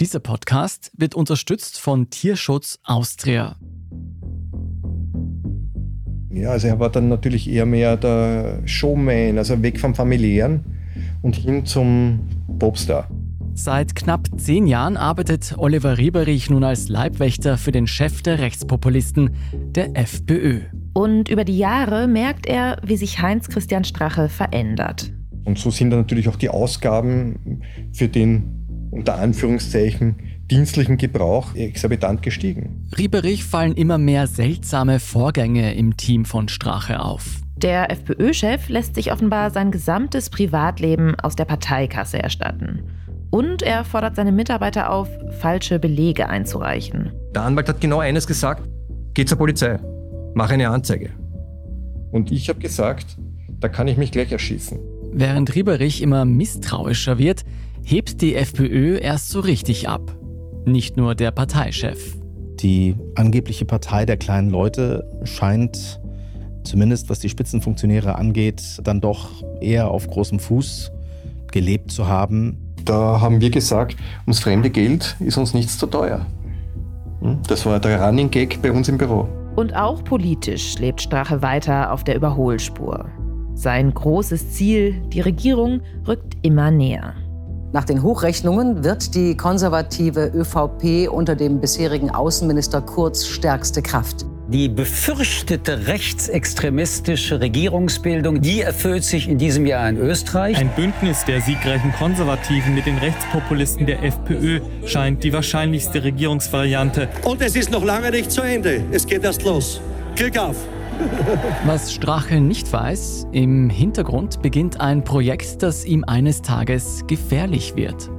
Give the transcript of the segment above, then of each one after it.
Dieser Podcast wird unterstützt von Tierschutz Austria. Ja, also er war dann natürlich eher mehr der Showman, also weg vom familiären und hin zum Popstar. Seit knapp zehn Jahren arbeitet Oliver Rieberich nun als Leibwächter für den Chef der Rechtspopulisten, der FPÖ. Und über die Jahre merkt er, wie sich Heinz-Christian Strache verändert. Und so sind dann natürlich auch die Ausgaben für den unter Anführungszeichen dienstlichen Gebrauch exorbitant gestiegen. Rieberich fallen immer mehr seltsame Vorgänge im Team von Strache auf. Der FPÖ-Chef lässt sich offenbar sein gesamtes Privatleben aus der Parteikasse erstatten. Und er fordert seine Mitarbeiter auf, falsche Belege einzureichen. Der Anwalt hat genau eines gesagt: Geh zur Polizei, mach eine Anzeige. Und ich habe gesagt, da kann ich mich gleich erschießen. Während Rieberich immer misstrauischer wird, hebt die FPÖ erst so richtig ab. Nicht nur der Parteichef. Die angebliche Partei der kleinen Leute scheint, zumindest was die Spitzenfunktionäre angeht, dann doch eher auf großem Fuß gelebt zu haben. Da haben wir gesagt, ums fremde Geld ist uns nichts zu teuer. Hm? Das war der Running Gag bei uns im Büro. Und auch politisch lebt Strache weiter auf der Überholspur. Sein großes Ziel, die Regierung, rückt immer näher. Nach den Hochrechnungen wird die konservative ÖVP unter dem bisherigen Außenminister Kurz stärkste Kraft. Die befürchtete rechtsextremistische Regierungsbildung, die erfüllt sich in diesem Jahr in Österreich. Ein Bündnis der siegreichen Konservativen mit den Rechtspopulisten der FPÖ scheint die wahrscheinlichste Regierungsvariante. Und es ist noch lange nicht zu Ende. Es geht erst los. Glück auf! Was Strache nicht weiß, im Hintergrund beginnt ein Projekt, das ihm eines Tages gefährlich wird.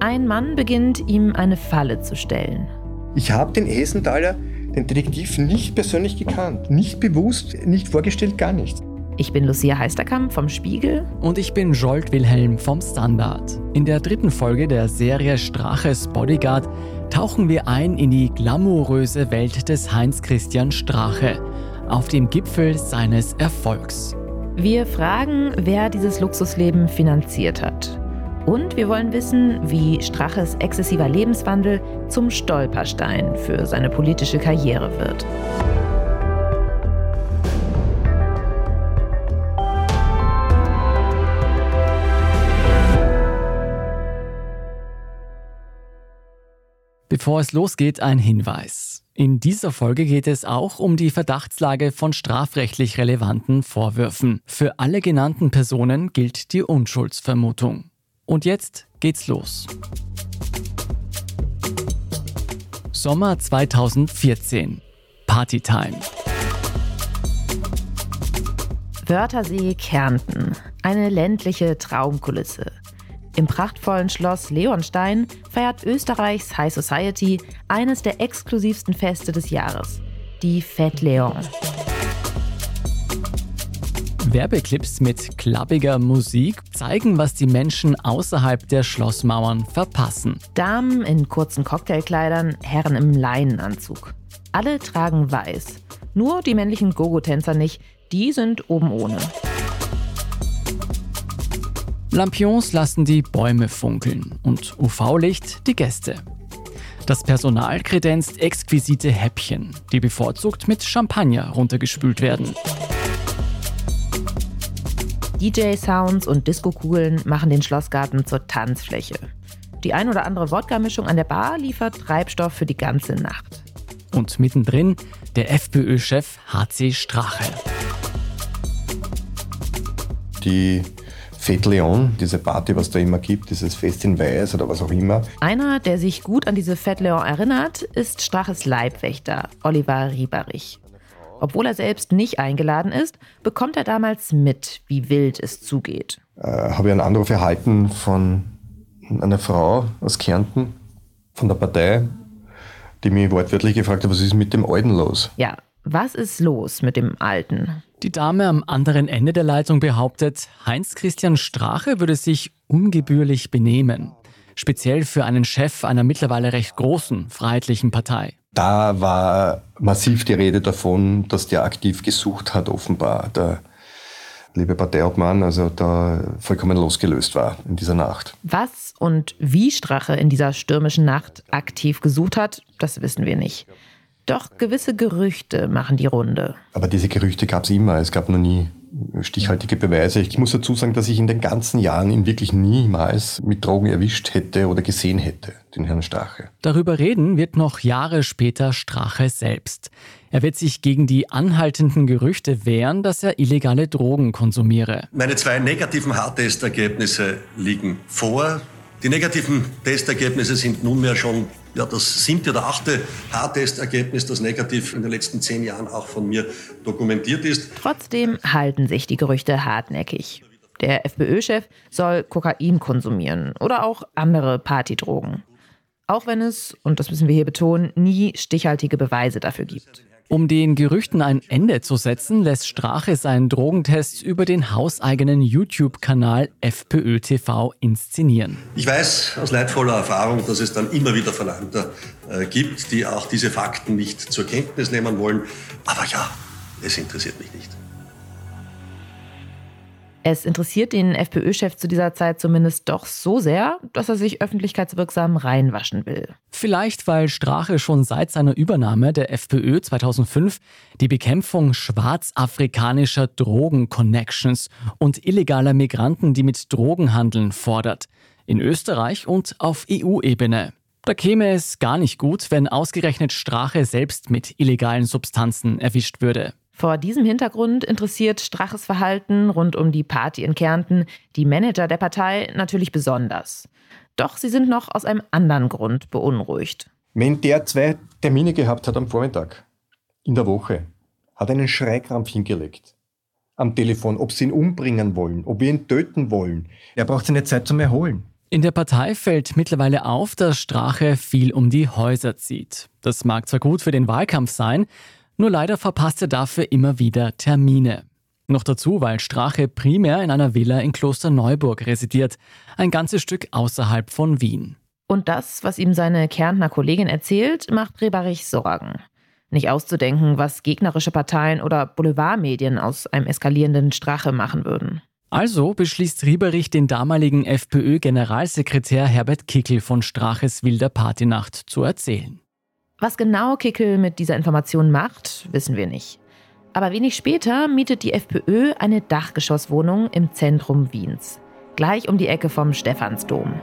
Ein Mann beginnt ihm eine Falle zu stellen. Ich habe den Esenthaler, den Detektiv, nicht persönlich gekannt. Nicht bewusst, nicht vorgestellt, gar nichts. Ich bin Lucia Heisterkamp vom Spiegel. Und ich bin Jolt Wilhelm vom Standard. In der dritten Folge der Serie Straches Bodyguard tauchen wir ein in die glamouröse Welt des Heinz Christian Strache auf dem Gipfel seines Erfolgs. Wir fragen, wer dieses Luxusleben finanziert hat. Und wir wollen wissen, wie Straches exzessiver Lebenswandel zum Stolperstein für seine politische Karriere wird. Bevor es losgeht, ein Hinweis. In dieser Folge geht es auch um die Verdachtslage von strafrechtlich relevanten Vorwürfen. Für alle genannten Personen gilt die Unschuldsvermutung. Und jetzt geht's los. Sommer 2014. Partytime. Wörthersee, Kärnten. Eine ländliche Traumkulisse. Im prachtvollen Schloss Leonstein feiert Österreichs High Society eines der exklusivsten Feste des Jahres, die Fête Leon. Werbeclips mit klappiger Musik zeigen, was die Menschen außerhalb der Schlossmauern verpassen. Damen in kurzen Cocktailkleidern, Herren im Leinenanzug. Alle tragen weiß. Nur die männlichen Gogo-Tänzer nicht, die sind oben ohne. Lampions lassen die Bäume funkeln und UV-Licht die Gäste. Das Personal kredenzt exquisite Häppchen, die bevorzugt mit Champagner runtergespült werden. DJ-Sounds und Disco-Kugeln machen den Schlossgarten zur Tanzfläche. Die ein oder andere Wodka-Mischung an der Bar liefert Treibstoff für die ganze Nacht. Und mittendrin der FPÖ-Chef HC Strache. Die Fête Leon, diese Party, was da immer gibt, dieses Fest in Weiß oder was auch immer. Einer, der sich gut an diese Fête Leon erinnert, ist Straches Leibwächter, Oliver Rieberich. Obwohl er selbst nicht eingeladen ist, bekommt er damals mit, wie wild es zugeht. Äh, Habe ich einen Anruf erhalten von einer Frau aus Kärnten, von der Partei, die mich wortwörtlich gefragt hat, was ist mit dem Alten los? Ja, was ist los mit dem Alten? Die Dame am anderen Ende der Leitung behauptet, Heinz-Christian Strache würde sich ungebührlich benehmen. Speziell für einen Chef einer mittlerweile recht großen freiheitlichen Partei. Da war massiv die Rede davon, dass der aktiv gesucht hat, offenbar. Der liebe Parteiobmann, also da vollkommen losgelöst war in dieser Nacht. Was und wie Strache in dieser stürmischen Nacht aktiv gesucht hat, das wissen wir nicht. Doch gewisse Gerüchte machen die Runde. Aber diese Gerüchte gab es immer. Es gab noch nie stichhaltige Beweise. Ich muss dazu sagen, dass ich in den ganzen Jahren ihn wirklich niemals mit Drogen erwischt hätte oder gesehen hätte, den Herrn Strache. Darüber reden wird noch Jahre später Strache selbst. Er wird sich gegen die anhaltenden Gerüchte wehren, dass er illegale Drogen konsumiere. Meine zwei negativen Harttestergebnisse liegen vor. Die negativen Testergebnisse sind nunmehr schon ja, das siebte oder achte Haartestergebnis, das negativ in den letzten zehn Jahren auch von mir dokumentiert ist. Trotzdem halten sich die Gerüchte hartnäckig. Der FPÖ-Chef soll Kokain konsumieren oder auch andere Partydrogen. Auch wenn es, und das müssen wir hier betonen, nie stichhaltige Beweise dafür gibt. Um den Gerüchten ein Ende zu setzen, lässt Strache seinen Drogentest über den hauseigenen YouTube-Kanal FPÖ TV inszenieren. Ich weiß aus leidvoller Erfahrung, dass es dann immer wieder Verleumder äh, gibt, die auch diese Fakten nicht zur Kenntnis nehmen wollen. Aber ja, es interessiert mich nicht. Es interessiert den FPÖ-Chef zu dieser Zeit zumindest doch so sehr, dass er sich öffentlichkeitswirksam reinwaschen will. Vielleicht, weil Strache schon seit seiner Übernahme der FPÖ 2005 die Bekämpfung schwarzafrikanischer Drogen-Connections und illegaler Migranten, die mit Drogen handeln, fordert. In Österreich und auf EU-Ebene. Da käme es gar nicht gut, wenn ausgerechnet Strache selbst mit illegalen Substanzen erwischt würde. Vor diesem Hintergrund interessiert Straches Verhalten rund um die Party in Kärnten die Manager der Partei natürlich besonders. Doch sie sind noch aus einem anderen Grund beunruhigt. Wenn der zwei Termine gehabt hat am Vormittag, in der Woche, hat einen Schreikrampf hingelegt. Am Telefon, ob sie ihn umbringen wollen, ob wir ihn töten wollen. Er braucht seine Zeit zum Erholen. In der Partei fällt mittlerweile auf, dass Strache viel um die Häuser zieht. Das mag zwar gut für den Wahlkampf sein, nur leider verpasst er dafür immer wieder Termine. Noch dazu, weil Strache primär in einer Villa in Klosterneuburg residiert, ein ganzes Stück außerhalb von Wien. Und das, was ihm seine Kärntner Kollegin erzählt, macht Rebarich Sorgen. Nicht auszudenken, was gegnerische Parteien oder Boulevardmedien aus einem eskalierenden Strache machen würden. Also beschließt Rieberich, den damaligen FPÖ-Generalsekretär Herbert Kickel von Straches wilder Partynacht zu erzählen. Was genau Kickel mit dieser Information macht, wissen wir nicht. Aber wenig später mietet die FPÖ eine Dachgeschosswohnung im Zentrum Wiens, gleich um die Ecke vom Stephansdom.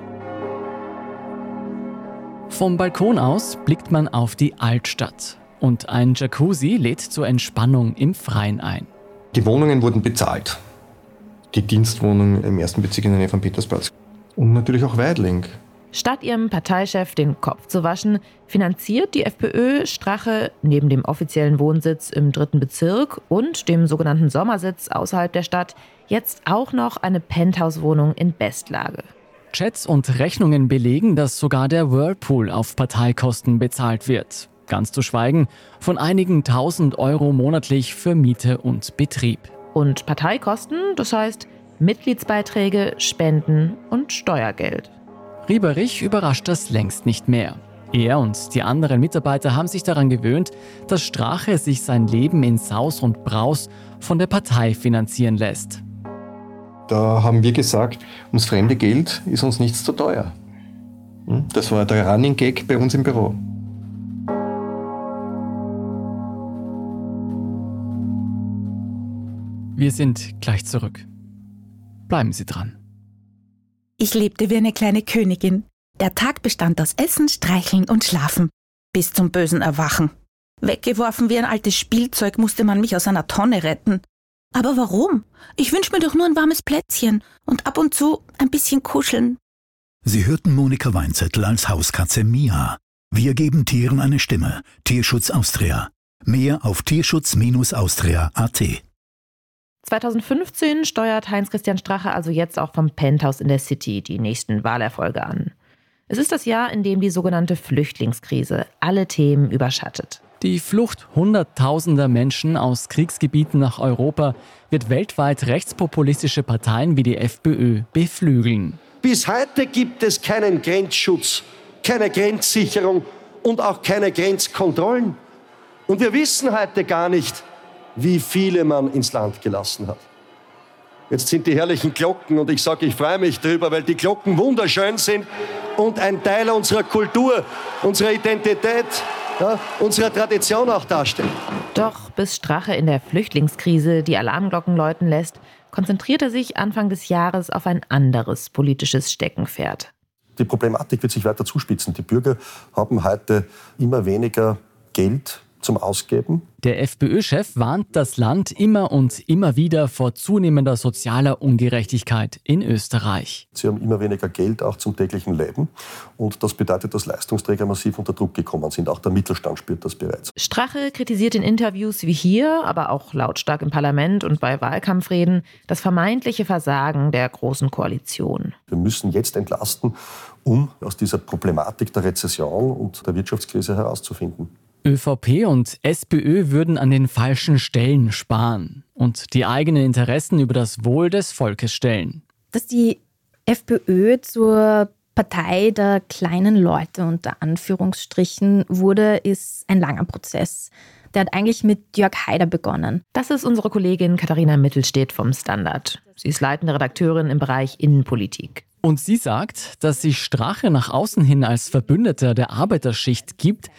Vom Balkon aus blickt man auf die Altstadt und ein Jacuzzi lädt zur Entspannung im Freien ein. Die Wohnungen wurden bezahlt. Die Dienstwohnung im ersten Bezirk in der Nähe von Petersplatz. Und natürlich auch Weidling. Statt ihrem Parteichef den Kopf zu waschen, finanziert die FPÖ Strache neben dem offiziellen Wohnsitz im dritten Bezirk und dem sogenannten Sommersitz außerhalb der Stadt jetzt auch noch eine Penthouse-Wohnung in Bestlage. Chats und Rechnungen belegen, dass sogar der Whirlpool auf Parteikosten bezahlt wird. Ganz zu schweigen von einigen tausend Euro monatlich für Miete und Betrieb. Und Parteikosten, das heißt Mitgliedsbeiträge, Spenden und Steuergeld. Rieberich überrascht das längst nicht mehr. Er und die anderen Mitarbeiter haben sich daran gewöhnt, dass Strache sich sein Leben in Saus und Braus von der Partei finanzieren lässt. Da haben wir gesagt, ums fremde Geld ist uns nichts zu teuer. Hm? Das war der Running Gag bei uns im Büro. Wir sind gleich zurück. Bleiben Sie dran. Ich lebte wie eine kleine Königin. Der Tag bestand aus Essen, Streicheln und Schlafen. Bis zum bösen Erwachen. Weggeworfen wie ein altes Spielzeug musste man mich aus einer Tonne retten. Aber warum? Ich wünsch mir doch nur ein warmes Plätzchen und ab und zu ein bisschen kuscheln. Sie hörten Monika Weinzettel als Hauskatze Mia. Wir geben Tieren eine Stimme. Tierschutz Austria. Mehr auf tierschutz-austria.at. 2015 steuert Heinz-Christian Strache also jetzt auch vom Penthouse in der City die nächsten Wahlerfolge an. Es ist das Jahr, in dem die sogenannte Flüchtlingskrise alle Themen überschattet. Die Flucht hunderttausender Menschen aus Kriegsgebieten nach Europa wird weltweit rechtspopulistische Parteien wie die FPÖ beflügeln. Bis heute gibt es keinen Grenzschutz, keine Grenzsicherung und auch keine Grenzkontrollen. Und wir wissen heute gar nicht, wie viele man ins Land gelassen hat. Jetzt sind die herrlichen Glocken und ich sage, ich freue mich drüber, weil die Glocken wunderschön sind und ein Teil unserer Kultur, unserer Identität, ja, unserer Tradition auch darstellen. Doch bis Strache in der Flüchtlingskrise die Alarmglocken läuten lässt, konzentriert er sich Anfang des Jahres auf ein anderes politisches Steckenpferd. Die Problematik wird sich weiter zuspitzen. Die Bürger haben heute immer weniger Geld zum Ausgeben. Der FPÖ-Chef warnt das Land immer und immer wieder vor zunehmender sozialer Ungerechtigkeit in Österreich. Sie haben immer weniger Geld auch zum täglichen Leben. Und das bedeutet, dass Leistungsträger massiv unter Druck gekommen sind. Auch der Mittelstand spürt das bereits. Strache kritisiert in Interviews wie hier, aber auch lautstark im Parlament und bei Wahlkampfreden das vermeintliche Versagen der Großen Koalition. Wir müssen jetzt entlasten, um aus dieser Problematik der Rezession und der Wirtschaftskrise herauszufinden. ÖVP und SPÖ würden an den falschen Stellen sparen und die eigenen Interessen über das Wohl des Volkes stellen. Dass die FPÖ zur Partei der kleinen Leute unter Anführungsstrichen wurde, ist ein langer Prozess. Der hat eigentlich mit Jörg Haider begonnen. Das ist unsere Kollegin Katharina Mittelstedt vom Standard. Sie ist leitende Redakteurin im Bereich Innenpolitik. Und sie sagt, dass sich Strache nach außen hin als Verbündeter der Arbeiterschicht gibt,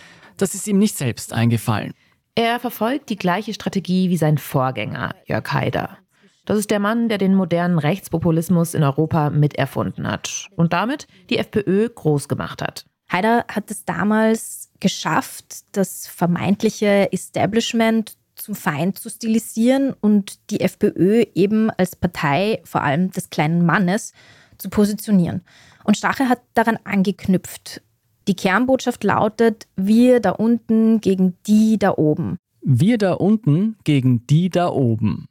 das ist ihm nicht selbst eingefallen. Er verfolgt die gleiche Strategie wie sein Vorgänger, Jörg Haider. Das ist der Mann, der den modernen Rechtspopulismus in Europa miterfunden hat und damit die FPÖ groß gemacht hat. Haider hat es damals geschafft, das vermeintliche Establishment zum Feind zu stilisieren und die FPÖ eben als Partei vor allem des kleinen Mannes zu positionieren. Und Strache hat daran angeknüpft. Die Kernbotschaft lautet, wir da unten gegen die da oben. Wir da unten gegen die da oben.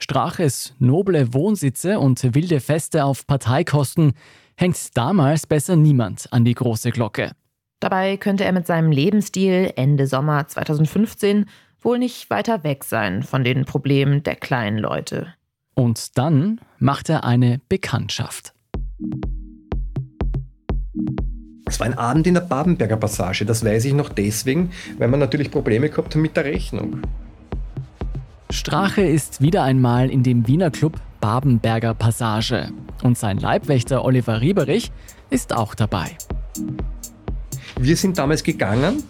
Straches noble Wohnsitze und wilde Feste auf Parteikosten hängt damals besser niemand an die große Glocke. Dabei könnte er mit seinem Lebensstil Ende Sommer 2015 wohl nicht weiter weg sein von den Problemen der kleinen Leute. Und dann macht er eine Bekanntschaft. Es war ein Abend in der Babenberger Passage. Das weiß ich noch deswegen, weil man natürlich Probleme gehabt hat mit der Rechnung. Strache ist wieder einmal in dem Wiener Club Babenberger Passage. Und sein Leibwächter Oliver Rieberich ist auch dabei. Wir sind damals gegangen,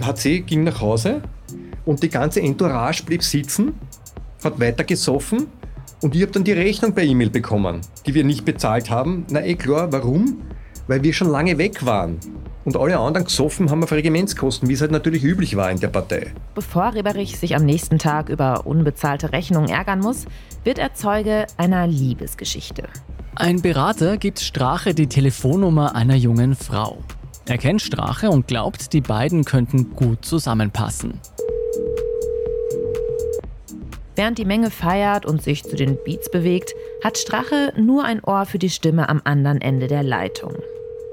HC ging nach Hause und die ganze Entourage blieb sitzen, hat weiter gesoffen und ich habe dann die Rechnung per E-Mail bekommen, die wir nicht bezahlt haben. Na eh klar, warum? Weil wir schon lange weg waren. Und alle anderen gesoffen haben auf Regimentskosten, wie es halt natürlich üblich war in der Partei. Bevor Reberich sich am nächsten Tag über unbezahlte Rechnungen ärgern muss, wird er Zeuge einer Liebesgeschichte. Ein Berater gibt Strache die Telefonnummer einer jungen Frau. Er kennt Strache und glaubt, die beiden könnten gut zusammenpassen. Während die Menge feiert und sich zu den Beats bewegt, hat Strache nur ein Ohr für die Stimme am anderen Ende der Leitung.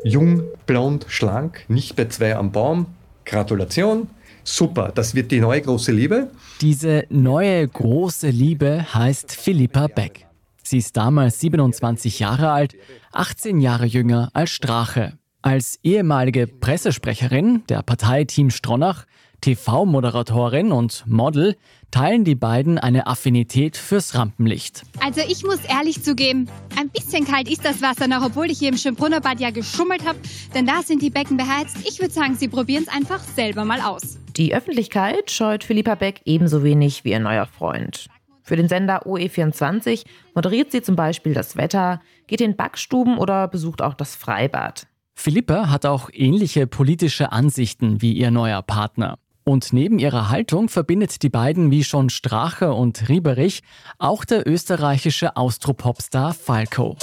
Jung, blond, schlank, nicht bei zwei am Baum. Gratulation. Super, das wird die neue große Liebe. Diese neue große Liebe heißt Philippa Beck. Sie ist damals 27 Jahre alt, 18 Jahre jünger als Strache. Als ehemalige Pressesprecherin der Partei Team Stronach, TV-Moderatorin und Model teilen die beiden eine Affinität fürs Rampenlicht. Also ich muss ehrlich zugeben, ein bisschen kalt ist das Wasser noch, obwohl ich hier im Schönbrunnerbad ja geschummelt habe, denn da sind die Becken beheizt. Ich würde sagen, Sie probieren es einfach selber mal aus. Die Öffentlichkeit scheut Philippa Beck ebenso wenig wie ihr neuer Freund. Für den Sender OE24 moderiert sie zum Beispiel das Wetter, geht in Backstuben oder besucht auch das Freibad. Philippa hat auch ähnliche politische Ansichten wie ihr neuer Partner. Und neben ihrer Haltung verbindet die beiden wie schon Strache und Rieberich auch der österreichische Austropopstar Falco.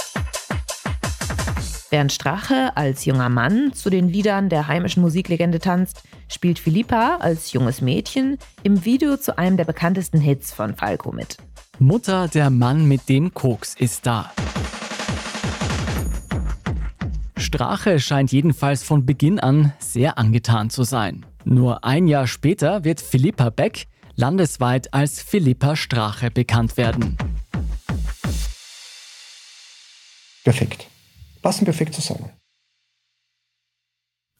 Während Strache als junger Mann zu den Liedern der heimischen Musiklegende tanzt, spielt Philippa als junges Mädchen im Video zu einem der bekanntesten Hits von Falco mit. Mutter, der Mann mit dem Koks ist da. Strache scheint jedenfalls von Beginn an sehr angetan zu sein. Nur ein Jahr später wird Philippa Beck landesweit als Philippa Strache bekannt werden. Perfekt. Passen perfekt zusammen.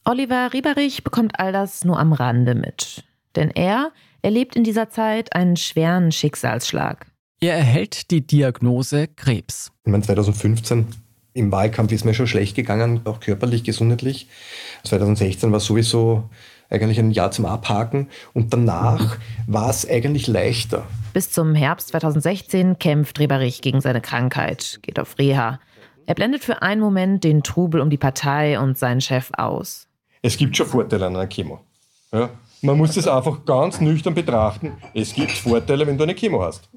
Oliver Rieberich bekommt all das nur am Rande mit. Denn er erlebt in dieser Zeit einen schweren Schicksalsschlag. Er erhält die Diagnose Krebs. Ich meine, 2015 im Wahlkampf ist mir schon schlecht gegangen, auch körperlich, gesundheitlich. 2016 war sowieso eigentlich ein Jahr zum Abhaken und danach war es eigentlich leichter. Bis zum Herbst 2016 kämpft Reberich gegen seine Krankheit, geht auf Reha. Er blendet für einen Moment den Trubel um die Partei und seinen Chef aus. Es gibt schon Vorteile an einer Chemo. Ja? Man muss das einfach ganz nüchtern betrachten. Es gibt Vorteile, wenn du eine Chemo hast.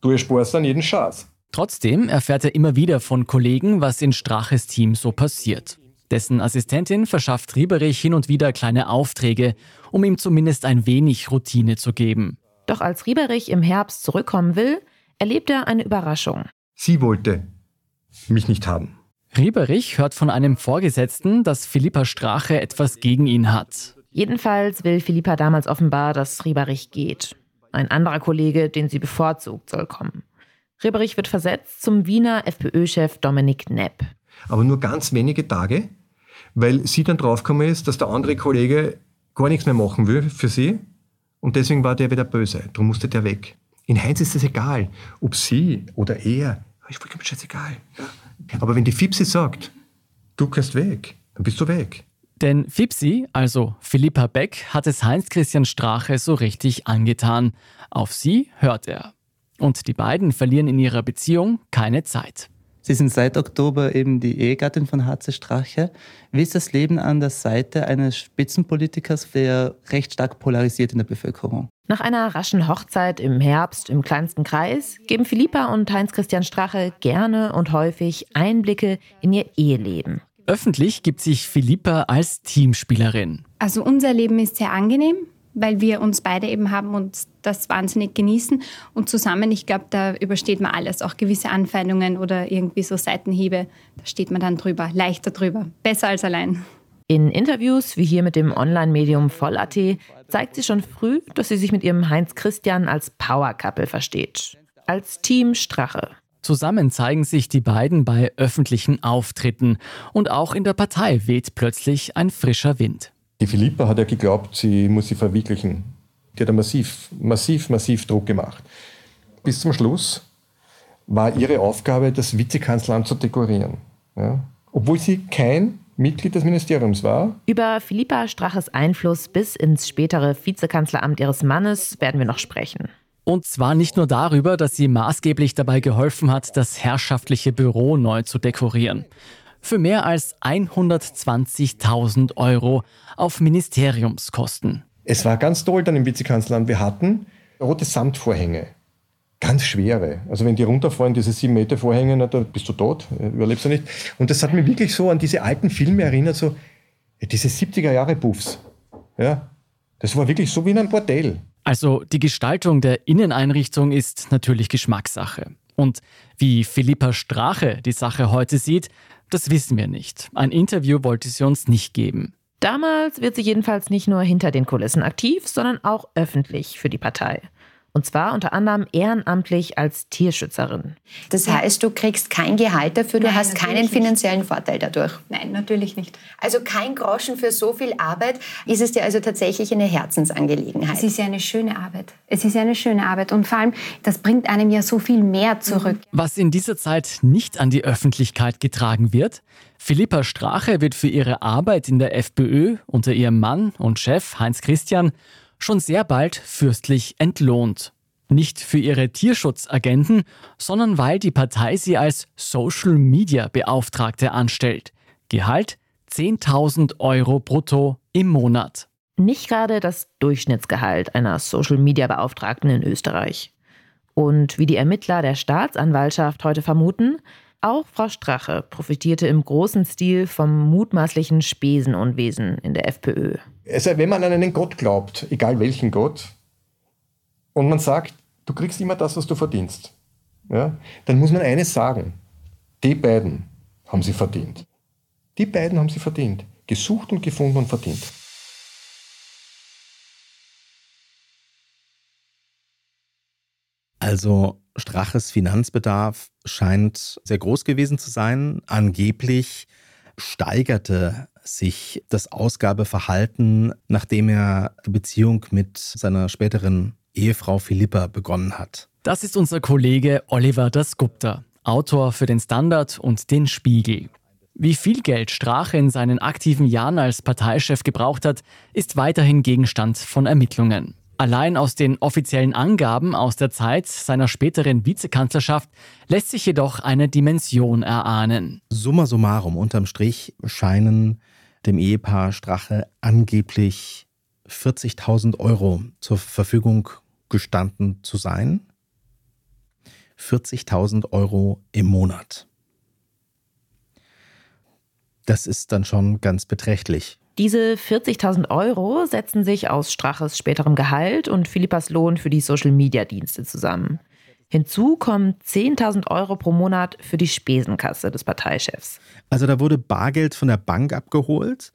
Du ersparst dann jeden Schatz. Trotzdem erfährt er immer wieder von Kollegen, was in Straches Team so passiert. Dessen Assistentin verschafft Rieberich hin und wieder kleine Aufträge, um ihm zumindest ein wenig Routine zu geben. Doch als Rieberich im Herbst zurückkommen will, erlebt er eine Überraschung. Sie wollte mich nicht haben. Rieberich hört von einem Vorgesetzten, dass Philippa Strache etwas gegen ihn hat. Jedenfalls will Philippa damals offenbar, dass Rieberich geht. Ein anderer Kollege, den sie bevorzugt, soll kommen. Rieberich wird versetzt zum Wiener FPÖ-Chef Dominik Nepp. Aber nur ganz wenige Tage, weil sie dann draufgekommen ist, dass der andere Kollege gar nichts mehr machen will für sie. Und deswegen war der wieder böse. Darum musste der weg. In Heinz ist es egal, ob sie oder er. Ist vollkommen scheißegal. Aber wenn die Fipsi sagt, du kannst weg, dann bist du weg. Denn Fipsi, also Philippa Beck, hat es Heinz-Christian Strache so richtig angetan. Auf sie hört er. Und die beiden verlieren in ihrer Beziehung keine Zeit. Sie sind seit Oktober eben die Ehegattin von Harze Strache. Wie ist das Leben an der Seite eines Spitzenpolitikers, der recht stark polarisiert in der Bevölkerung? Nach einer raschen Hochzeit im Herbst im kleinsten Kreis geben Philippa und Heinz-Christian Strache gerne und häufig Einblicke in ihr Eheleben. Öffentlich gibt sich Philippa als Teamspielerin. Also unser Leben ist sehr angenehm, weil wir uns beide eben haben und das wahnsinnig genießen. Und zusammen, ich glaube, da übersteht man alles, auch gewisse Anfeindungen oder irgendwie so Seitenhiebe. Da steht man dann drüber, leichter drüber, besser als allein. In Interviews wie hier mit dem Online-Medium Voll.at zeigt sie schon früh, dass sie sich mit ihrem Heinz Christian als Power-Couple versteht. Als Team Strache. Zusammen zeigen sich die beiden bei öffentlichen Auftritten und auch in der Partei weht plötzlich ein frischer Wind. Die Philippa hat ja geglaubt, sie muss sie verwirklichen. Die hat massiv, massiv, massiv Druck gemacht. Bis zum Schluss war ihre Aufgabe, das Vizekanzleramt zu dekorieren. Ja? Obwohl sie kein Mitglied des Ministeriums war. Über Philippa Straches Einfluss bis ins spätere Vizekanzleramt ihres Mannes werden wir noch sprechen. Und zwar nicht nur darüber, dass sie maßgeblich dabei geholfen hat, das herrschaftliche Büro neu zu dekorieren. Für mehr als 120.000 Euro auf Ministeriumskosten. Es war ganz toll dann im Vizekanzleramt. Wir hatten rote Samtvorhänge. Ganz schwere. Also wenn die runterfallen, diese sieben Meter Vorhänge, na, da bist du tot, überlebst du nicht. Und das hat mich wirklich so an diese alten Filme erinnert, so diese 70er Jahre Buffs. Ja, das war wirklich so wie in einem Bordell. Also die Gestaltung der Inneneinrichtung ist natürlich Geschmackssache. Und wie Philippa Strache die Sache heute sieht, das wissen wir nicht. Ein Interview wollte sie uns nicht geben. Damals wird sie jedenfalls nicht nur hinter den Kulissen aktiv, sondern auch öffentlich für die Partei. Und zwar unter anderem ehrenamtlich als Tierschützerin. Das heißt, du kriegst kein Gehalt dafür, du Nein, hast keinen finanziellen Vorteil dadurch. Nein, natürlich nicht. Also kein Groschen für so viel Arbeit. Ist es dir also tatsächlich eine Herzensangelegenheit? Es ist ja eine schöne Arbeit. Es ist ja eine schöne Arbeit und vor allem, das bringt einem ja so viel mehr zurück. Was in dieser Zeit nicht an die Öffentlichkeit getragen wird, Philippa Strache wird für ihre Arbeit in der FPÖ unter ihrem Mann und Chef Heinz Christian schon sehr bald fürstlich entlohnt. Nicht für ihre Tierschutzagenten, sondern weil die Partei sie als Social Media Beauftragte anstellt. Gehalt 10.000 Euro brutto im Monat. Nicht gerade das Durchschnittsgehalt einer Social Media Beauftragten in Österreich. Und wie die Ermittler der Staatsanwaltschaft heute vermuten, auch Frau Strache profitierte im großen Stil vom mutmaßlichen Spesenunwesen in der FPÖ. Also wenn man an einen Gott glaubt, egal welchen Gott, und man sagt, du kriegst immer das, was du verdienst, ja, dann muss man eines sagen. Die beiden haben sie verdient. Die beiden haben sie verdient. Gesucht und gefunden und verdient. Also Straches Finanzbedarf scheint sehr groß gewesen zu sein. Angeblich steigerte sich das Ausgabeverhalten, nachdem er die Beziehung mit seiner späteren Ehefrau Philippa begonnen hat. Das ist unser Kollege Oliver Dasgupta, Autor für den Standard und den Spiegel. Wie viel Geld Strache in seinen aktiven Jahren als Parteichef gebraucht hat, ist weiterhin Gegenstand von Ermittlungen. Allein aus den offiziellen Angaben aus der Zeit seiner späteren Vizekanzlerschaft lässt sich jedoch eine Dimension erahnen. Summa summarum, unterm Strich scheinen dem Ehepaar Strache angeblich 40.000 Euro zur Verfügung gestanden zu sein. 40.000 Euro im Monat. Das ist dann schon ganz beträchtlich. Diese 40.000 Euro setzen sich aus Straches späterem Gehalt und Philippas Lohn für die Social-Media-Dienste zusammen. Hinzu kommen 10.000 Euro pro Monat für die Spesenkasse des Parteichefs. Also da wurde Bargeld von der Bank abgeholt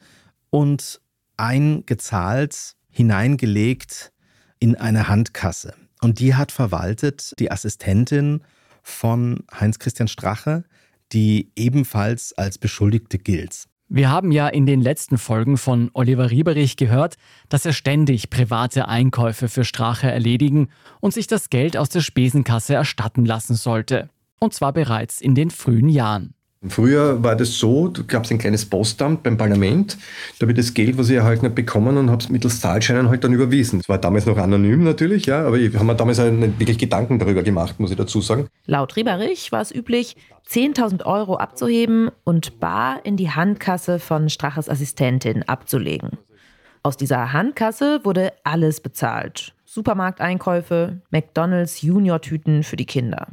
und eingezahlt, hineingelegt in eine Handkasse. Und die hat verwaltet die Assistentin von Heinz-Christian Strache, die ebenfalls als Beschuldigte gilt. Wir haben ja in den letzten Folgen von Oliver Rieberich gehört, dass er ständig private Einkäufe für Strache erledigen und sich das Geld aus der Spesenkasse erstatten lassen sollte. Und zwar bereits in den frühen Jahren. Früher war das so, du gab ein kleines Postamt beim Parlament, da habe ich das Geld, was ich erhalten habe, bekommen und habe es mittels Zahlscheinen halt dann überwiesen. Es war damals noch anonym natürlich, ja, aber ich habe mir damals nicht wirklich Gedanken darüber gemacht, muss ich dazu sagen. Laut Rieberich war es üblich, 10.000 Euro abzuheben und bar in die Handkasse von Straches Assistentin abzulegen. Aus dieser Handkasse wurde alles bezahlt. Supermarkteinkäufe, McDonalds Junior-Tüten für die Kinder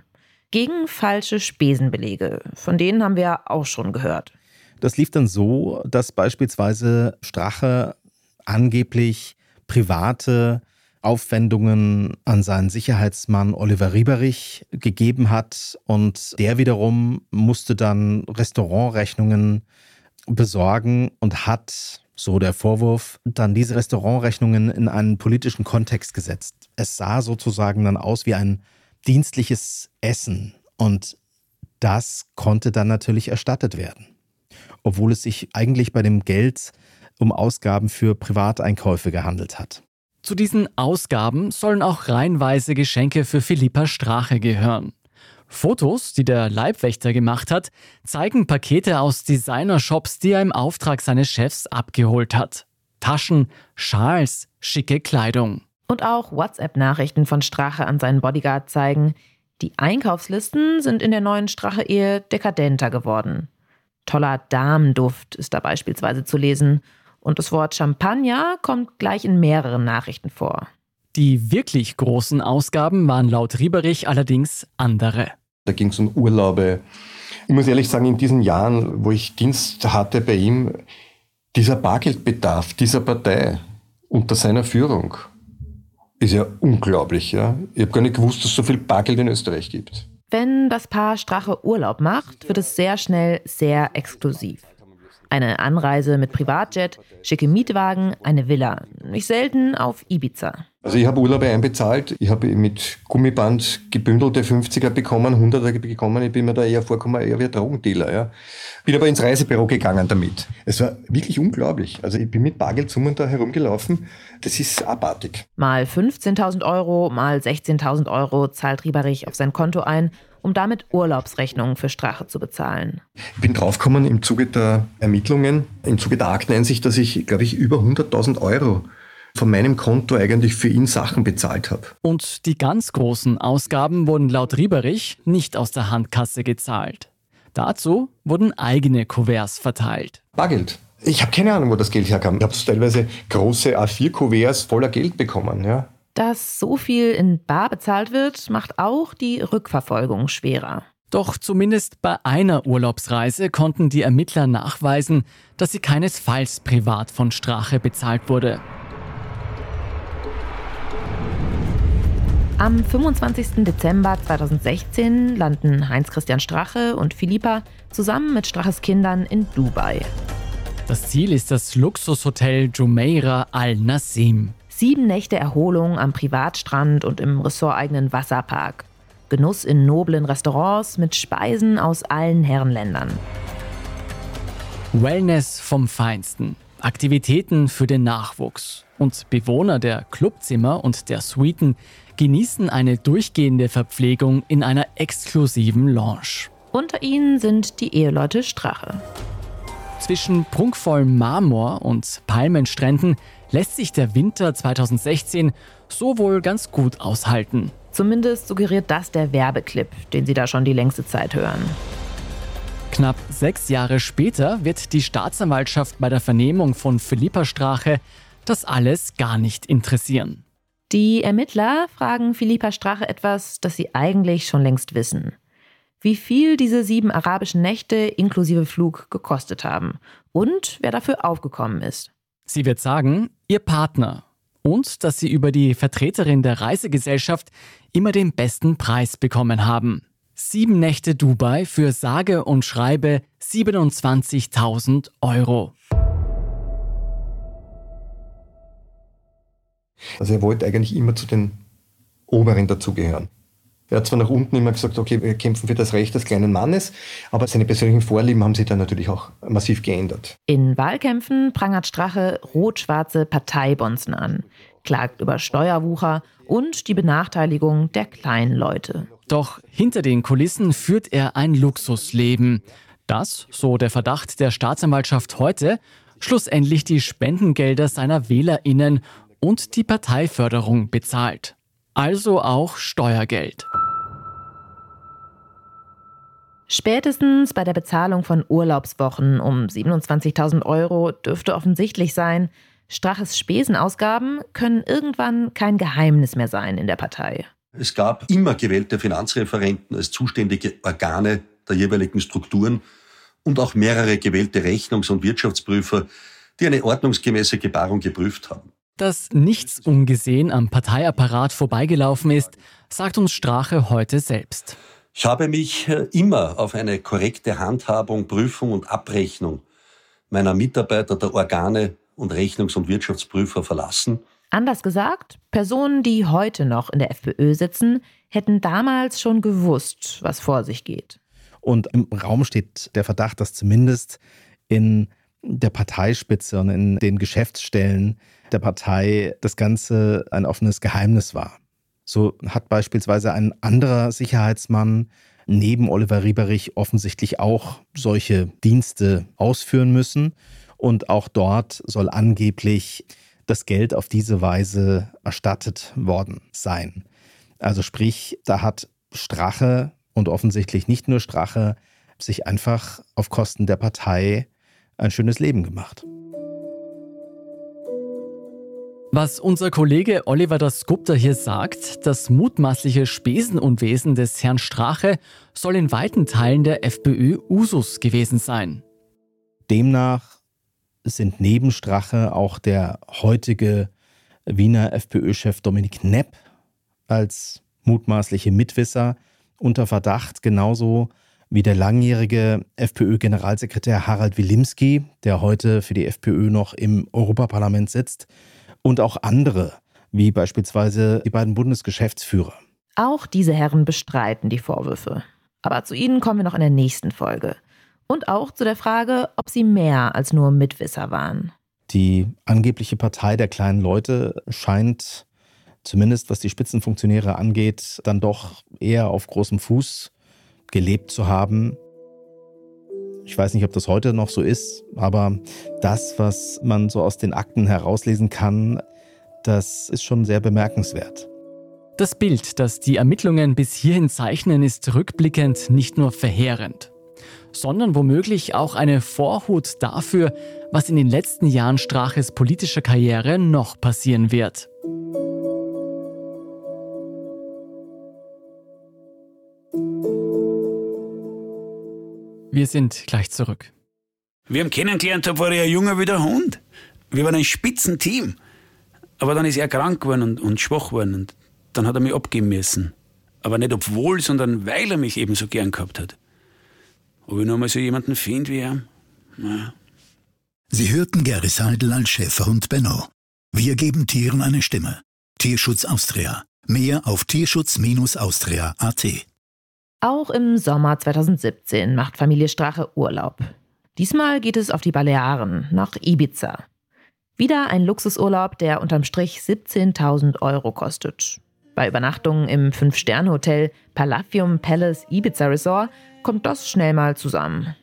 gegen falsche Spesenbelege. Von denen haben wir auch schon gehört. Das lief dann so, dass beispielsweise Strache angeblich private Aufwendungen an seinen Sicherheitsmann Oliver Rieberich gegeben hat und der wiederum musste dann Restaurantrechnungen besorgen und hat, so der Vorwurf, dann diese Restaurantrechnungen in einen politischen Kontext gesetzt. Es sah sozusagen dann aus wie ein dienstliches Essen und das konnte dann natürlich erstattet werden, obwohl es sich eigentlich bei dem Geld um Ausgaben für Privateinkäufe gehandelt hat. Zu diesen Ausgaben sollen auch reihenweise Geschenke für Philippa Strache gehören. Fotos, die der Leibwächter gemacht hat, zeigen Pakete aus Designershops, die er im Auftrag seines Chefs abgeholt hat. Taschen, Schals, schicke Kleidung. Und auch WhatsApp-Nachrichten von Strache an seinen Bodyguard zeigen, die Einkaufslisten sind in der neuen Strache-Ehe dekadenter geworden. Toller Damenduft ist da beispielsweise zu lesen und das Wort Champagner kommt gleich in mehreren Nachrichten vor. Die wirklich großen Ausgaben waren laut Rieberich allerdings andere. Da ging es um Urlaube. Ich muss ehrlich sagen, in diesen Jahren, wo ich Dienst hatte bei ihm, dieser Bargeldbedarf dieser Partei unter seiner Führung ist ja unglaublich. Ja? Ich habe gar nicht gewusst, dass es so viel Bargeld in Österreich gibt. Wenn das Paar Strache Urlaub macht, wird es sehr schnell sehr exklusiv. Eine Anreise mit Privatjet, schicke Mietwagen, eine Villa. Nicht selten auf Ibiza. Also ich habe Urlaube einbezahlt. Ich habe mit Gummiband gebündelte 50er bekommen, 100er bekommen. Ich bin mir da eher vorgekommen, eher wie ein Drogendealer. Ja. Bin aber ins Reisebüro gegangen damit. Es war wirklich unglaublich. Also ich bin mit Bargeldsummen da herumgelaufen. Das ist abartig. Mal 15.000 Euro, mal 16.000 Euro zahlt Rieberich auf sein Konto ein um damit Urlaubsrechnungen für Strache zu bezahlen. Ich bin draufgekommen im Zuge der Ermittlungen, im Zuge der Akteneinsicht, dass ich, glaube ich, über 100.000 Euro von meinem Konto eigentlich für ihn Sachen bezahlt habe. Und die ganz großen Ausgaben wurden laut Rieberich nicht aus der Handkasse gezahlt. Dazu wurden eigene Kuverts verteilt. Bargeld. Ich habe keine Ahnung, wo das Geld herkam. Ich habe teilweise große A4-Kuverts voller Geld bekommen. Ja. Dass so viel in Bar bezahlt wird, macht auch die Rückverfolgung schwerer. Doch zumindest bei einer Urlaubsreise konnten die Ermittler nachweisen, dass sie keinesfalls privat von Strache bezahlt wurde. Am 25. Dezember 2016 landen Heinz-Christian Strache und Philippa zusammen mit Straches Kindern in Dubai. Das Ziel ist das Luxushotel Jumeirah Al Nassim. Sieben Nächte Erholung am Privatstrand und im ressorteigenen Wasserpark. Genuss in noblen Restaurants mit Speisen aus allen Herrenländern. Wellness vom Feinsten. Aktivitäten für den Nachwuchs. Und Bewohner der Clubzimmer und der Suiten genießen eine durchgehende Verpflegung in einer exklusiven Lounge. Unter ihnen sind die Eheleute Strache. Zwischen prunkvollem Marmor und Palmenstränden lässt sich der Winter 2016 so wohl ganz gut aushalten. Zumindest suggeriert das der Werbeclip, den Sie da schon die längste Zeit hören. Knapp sechs Jahre später wird die Staatsanwaltschaft bei der Vernehmung von Philippa Strache das alles gar nicht interessieren. Die Ermittler fragen Philippa Strache etwas, das sie eigentlich schon längst wissen. Wie viel diese sieben arabischen Nächte inklusive Flug gekostet haben und wer dafür aufgekommen ist. Sie wird sagen, ihr Partner und dass sie über die Vertreterin der Reisegesellschaft immer den besten Preis bekommen haben. Sieben Nächte Dubai für sage und schreibe 27.000 Euro. Also er wollte eigentlich immer zu den Oberen dazugehören. Er hat zwar nach unten immer gesagt, okay, wir kämpfen für das Recht des kleinen Mannes, aber seine persönlichen Vorlieben haben sich dann natürlich auch massiv geändert. In Wahlkämpfen prangert Strache rot-schwarze Parteibonzen an, klagt über Steuerwucher und die Benachteiligung der kleinen Leute. Doch hinter den Kulissen führt er ein Luxusleben, das, so der Verdacht der Staatsanwaltschaft heute, schlussendlich die Spendengelder seiner Wählerinnen und die Parteiförderung bezahlt. Also auch Steuergeld. Spätestens bei der Bezahlung von Urlaubswochen um 27.000 Euro dürfte offensichtlich sein, Straches Spesenausgaben können irgendwann kein Geheimnis mehr sein in der Partei. Es gab immer gewählte Finanzreferenten als zuständige Organe der jeweiligen Strukturen und auch mehrere gewählte Rechnungs- und Wirtschaftsprüfer, die eine ordnungsgemäße Gebarung geprüft haben. Dass nichts ungesehen am Parteiapparat vorbeigelaufen ist, sagt uns Strache heute selbst. Ich habe mich äh, immer auf eine korrekte Handhabung, Prüfung und Abrechnung meiner Mitarbeiter, der Organe und Rechnungs- und Wirtschaftsprüfer verlassen. Anders gesagt, Personen, die heute noch in der FPÖ sitzen, hätten damals schon gewusst, was vor sich geht. Und im Raum steht der Verdacht, dass zumindest in der Parteispitze und in den Geschäftsstellen der Partei das Ganze ein offenes Geheimnis war. So hat beispielsweise ein anderer Sicherheitsmann neben Oliver Rieberich offensichtlich auch solche Dienste ausführen müssen. Und auch dort soll angeblich das Geld auf diese Weise erstattet worden sein. Also sprich, da hat Strache und offensichtlich nicht nur Strache sich einfach auf Kosten der Partei ein schönes Leben gemacht. Was unser Kollege Oliver Dasgupta hier sagt, das mutmaßliche Spesenunwesen des Herrn Strache soll in weiten Teilen der FPÖ Usus gewesen sein. Demnach sind neben Strache auch der heutige Wiener FPÖ-Chef Dominik Nepp als mutmaßliche Mitwisser unter Verdacht, genauso wie der langjährige FPÖ-Generalsekretär Harald Wilimski, der heute für die FPÖ noch im Europaparlament sitzt, und auch andere, wie beispielsweise die beiden Bundesgeschäftsführer. Auch diese Herren bestreiten die Vorwürfe. Aber zu ihnen kommen wir noch in der nächsten Folge. Und auch zu der Frage, ob sie mehr als nur Mitwisser waren. Die angebliche Partei der kleinen Leute scheint, zumindest was die Spitzenfunktionäre angeht, dann doch eher auf großem Fuß gelebt zu haben. Ich weiß nicht, ob das heute noch so ist, aber das, was man so aus den Akten herauslesen kann, das ist schon sehr bemerkenswert. Das Bild, das die Ermittlungen bis hierhin zeichnen, ist rückblickend nicht nur verheerend, sondern womöglich auch eine Vorhut dafür, was in den letzten Jahren Straches politischer Karriere noch passieren wird. Wir sind gleich zurück. Wir haben kennengelernt, da war er ein Junger wie der Hund. Wir waren ein Spitzenteam. Aber dann ist er krank geworden und, und schwach geworden und dann hat er mich abgeben müssen. Aber nicht obwohl, sondern weil er mich eben so gern gehabt hat. Ob ich noch mal so jemanden finde wie er? Na. Sie hörten Gary Seidel als Schäferhund Benno. Wir geben Tieren eine Stimme. Tierschutz Austria. Mehr auf tierschutz-austria.at. Auch im Sommer 2017 macht Familie Strache Urlaub. Diesmal geht es auf die Balearen, nach Ibiza. Wieder ein Luxusurlaub, der unterm Strich 17.000 Euro kostet. Bei Übernachtungen im Fünf-Sterne-Hotel Palafium Palace Ibiza Resort kommt das schnell mal zusammen.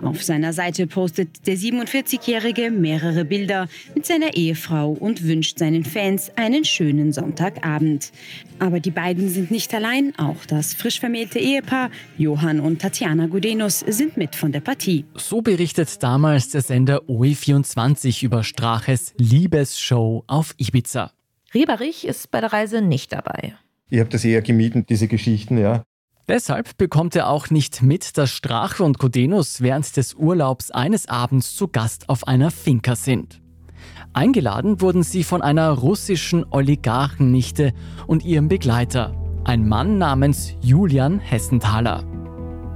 Auf seiner Seite postet der 47-Jährige mehrere Bilder mit seiner Ehefrau und wünscht seinen Fans einen schönen Sonntagabend. Aber die beiden sind nicht allein, auch das frisch vermählte Ehepaar Johann und Tatjana Gudenus sind mit von der Partie. So berichtet damals der Sender OE24 über Straches Liebesshow auf Ibiza. Rieberich ist bei der Reise nicht dabei. Ich habe das eher gemieden, diese Geschichten, ja. Deshalb bekommt er auch nicht mit, dass Strache und Kodenus während des Urlaubs eines Abends zu Gast auf einer Finca sind. Eingeladen wurden sie von einer russischen Oligarchennichte und ihrem Begleiter, ein Mann namens Julian Hessenthaler.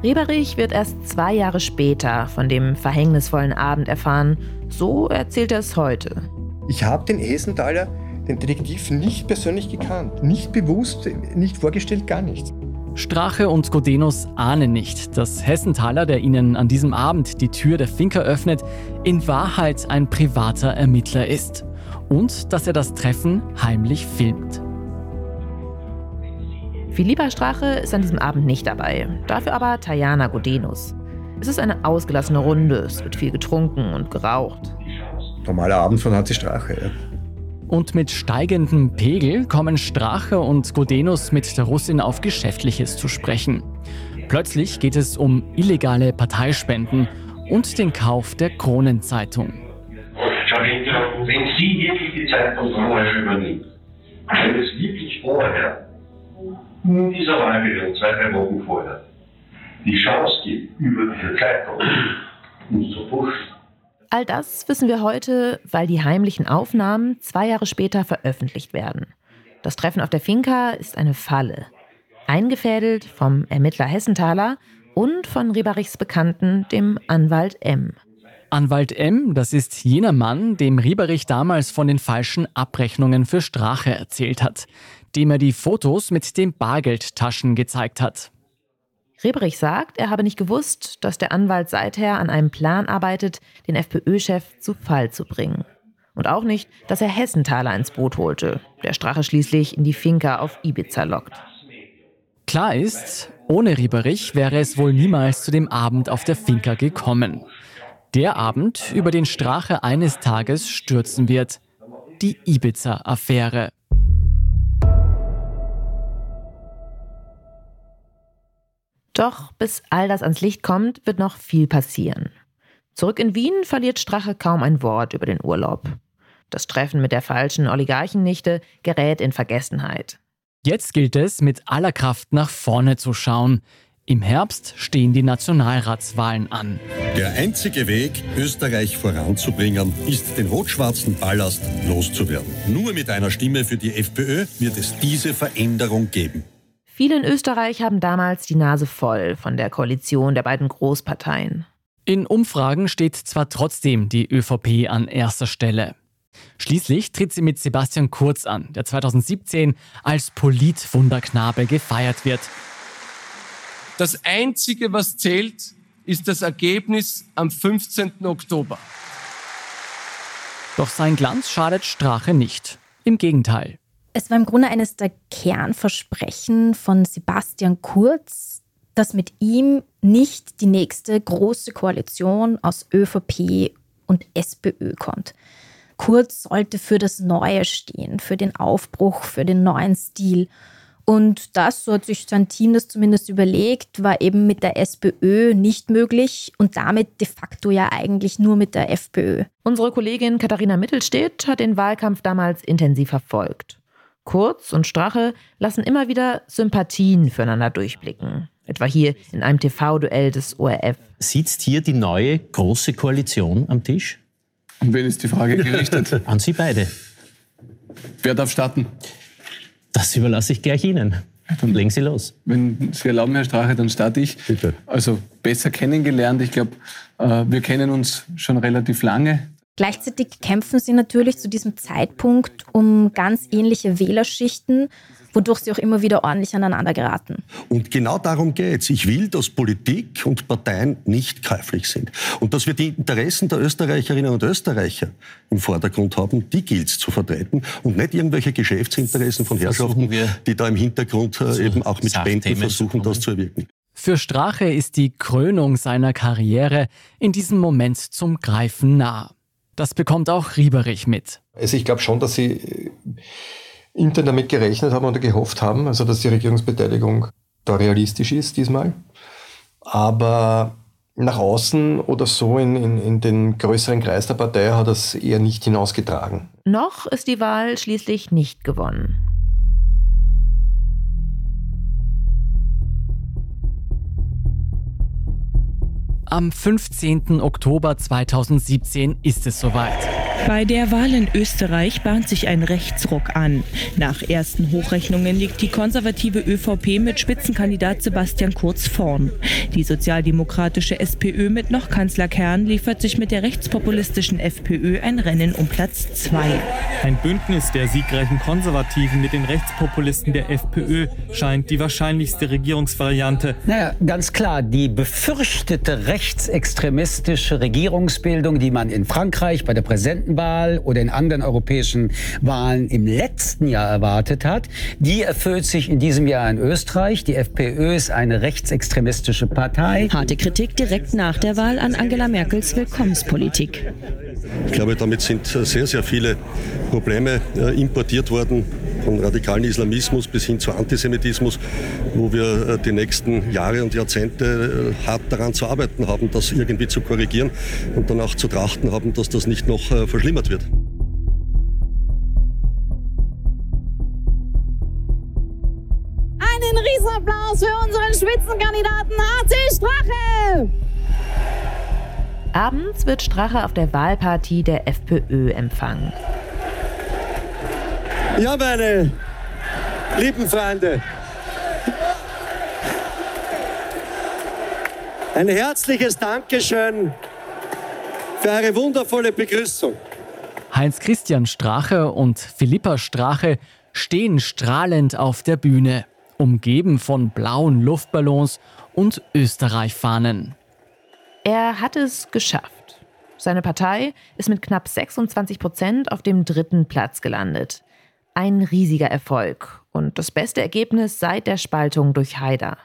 Rieberich wird erst zwei Jahre später von dem verhängnisvollen Abend erfahren. So erzählt er es heute. Ich habe den Hessenthaler, den Detektiv, nicht persönlich gekannt. Nicht bewusst, nicht vorgestellt, gar nichts. Strache und Godenus ahnen nicht, dass Hessenthaler, der ihnen an diesem Abend die Tür der Finca öffnet, in Wahrheit ein privater Ermittler ist und dass er das Treffen heimlich filmt. Philippa Strache ist an diesem Abend nicht dabei, dafür aber Tajana Godenus. Es ist eine ausgelassene Runde, es wird viel getrunken und geraucht. Normaler Abend von HC Strache, ja. Und mit steigendem Pegel kommen Strache und Godenus mit der Russin auf Geschäftliches zu sprechen. Plötzlich geht es um illegale Parteispenden und den Kauf der Kronenzeitung. Wenn Sie wirklich die Zeitung vorher übernehmen, wenn es wirklich vorher, in dieser Wahlperiode, zwei, drei Wochen vorher, die Chance gibt, über diese Zeitung uns zu pushen, All das wissen wir heute, weil die heimlichen Aufnahmen zwei Jahre später veröffentlicht werden. Das Treffen auf der Finca ist eine Falle. Eingefädelt vom Ermittler Hessenthaler und von Rieberichs Bekannten, dem Anwalt M. Anwalt M, das ist jener Mann, dem Rieberich damals von den falschen Abrechnungen für Strache erzählt hat, dem er die Fotos mit den Bargeldtaschen gezeigt hat. Rebrich sagt, er habe nicht gewusst, dass der Anwalt seither an einem Plan arbeitet, den FPÖ-Chef zu Fall zu bringen. Und auch nicht, dass er Hessenthaler ins Boot holte, der Strache schließlich in die Finca auf Ibiza lockt. Klar ist, ohne Rieberich wäre es wohl niemals zu dem Abend auf der Finca gekommen. Der Abend, über den Strache eines Tages stürzen wird. Die Ibiza-Affäre. Doch bis all das ans Licht kommt, wird noch viel passieren. Zurück in Wien verliert Strache kaum ein Wort über den Urlaub. Das Treffen mit der falschen Oligarchennichte gerät in Vergessenheit. Jetzt gilt es, mit aller Kraft nach vorne zu schauen. Im Herbst stehen die Nationalratswahlen an. Der einzige Weg, Österreich voranzubringen, ist, den rot-schwarzen Ballast loszuwerden. Nur mit einer Stimme für die FPÖ wird es diese Veränderung geben. Viele in Österreich haben damals die Nase voll von der Koalition der beiden Großparteien. In Umfragen steht zwar trotzdem die ÖVP an erster Stelle. Schließlich tritt sie mit Sebastian Kurz an, der 2017 als Politwunderknabe gefeiert wird. Das Einzige, was zählt, ist das Ergebnis am 15. Oktober. Doch sein Glanz schadet Strache nicht. Im Gegenteil. Es war im Grunde eines der Kernversprechen von Sebastian Kurz, dass mit ihm nicht die nächste große Koalition aus ÖVP und SPÖ kommt. Kurz sollte für das Neue stehen, für den Aufbruch, für den neuen Stil. Und das, so hat sich sein Team das zumindest überlegt, war eben mit der SPÖ nicht möglich und damit de facto ja eigentlich nur mit der FPÖ. Unsere Kollegin Katharina Mittelstedt hat den Wahlkampf damals intensiv verfolgt. Kurz und Strache lassen immer wieder Sympathien füreinander durchblicken. Etwa hier in einem TV-Duell des ORF. Sitzt hier die neue große Koalition am Tisch? An wen ist die Frage gerichtet? An Sie beide. Wer darf starten? Das überlasse ich gleich Ihnen. Dann legen Sie los. Wenn Sie erlauben, Herr Strache, dann starte ich. Bitte. Also besser kennengelernt. Ich glaube, äh, wir kennen uns schon relativ lange. Gleichzeitig kämpfen sie natürlich zu diesem Zeitpunkt um ganz ähnliche Wählerschichten, wodurch sie auch immer wieder ordentlich aneinander geraten. Und genau darum geht es. Ich will, dass Politik und Parteien nicht käuflich sind. Und dass wir die Interessen der Österreicherinnen und Österreicher im Vordergrund haben, die gilt es zu vertreten und nicht irgendwelche Geschäftsinteressen von Herrschaften, die da im Hintergrund äh, eben auch mit Spenden versuchen, das zu erwirken. Für Strache ist die Krönung seiner Karriere in diesem Moment zum Greifen nah. Das bekommt auch Rieberich mit. Also ich glaube schon, dass sie äh, intern damit gerechnet haben oder gehofft haben, also dass die Regierungsbeteiligung da realistisch ist diesmal. Aber nach außen oder so in, in, in den größeren Kreis der Partei hat das eher nicht hinausgetragen. Noch ist die Wahl schließlich nicht gewonnen. Am 15. Oktober 2017 ist es soweit. Bei der Wahl in Österreich bahnt sich ein Rechtsruck an. Nach ersten Hochrechnungen liegt die konservative ÖVP mit Spitzenkandidat Sebastian Kurz vorn. Die sozialdemokratische SPÖ mit noch Kanzler Kern liefert sich mit der rechtspopulistischen FPÖ ein Rennen um Platz zwei. Ein Bündnis der siegreichen Konservativen mit den Rechtspopulisten der FPÖ scheint die wahrscheinlichste Regierungsvariante. Naja, ganz klar, die befürchtete rechtsextremistische Regierungsbildung, die man in Frankreich bei der Präsidentenwahl oder in anderen europäischen Wahlen im letzten Jahr erwartet hat, die erfüllt sich in diesem Jahr in Österreich. Die FPÖ ist eine rechtsextremistische Partei. Harte Kritik direkt nach der Wahl an Angela Merkels Willkommenspolitik. Ich glaube, damit sind sehr, sehr viele Probleme äh, importiert worden, von radikalen Islamismus bis hin zu Antisemitismus, wo wir äh, die nächsten Jahre und Jahrzehnte äh, hart daran zu arbeiten haben, das irgendwie zu korrigieren und dann auch zu trachten haben, dass das nicht noch verschlimmert wird. Einen Riesenapplaus für unseren Spitzenkandidaten HC Strache! Abends wird Strache auf der Wahlpartie der FPÖ empfangen. Ja, meine lieben Freunde, ein herzliches Dankeschön für eure wundervolle Begrüßung. Heinz-Christian Strache und Philippa Strache stehen strahlend auf der Bühne, umgeben von blauen Luftballons und Österreich-Fahnen. Er hat es geschafft. Seine Partei ist mit knapp 26 Prozent auf dem dritten Platz gelandet. Ein riesiger Erfolg und das beste Ergebnis seit der Spaltung durch Haider.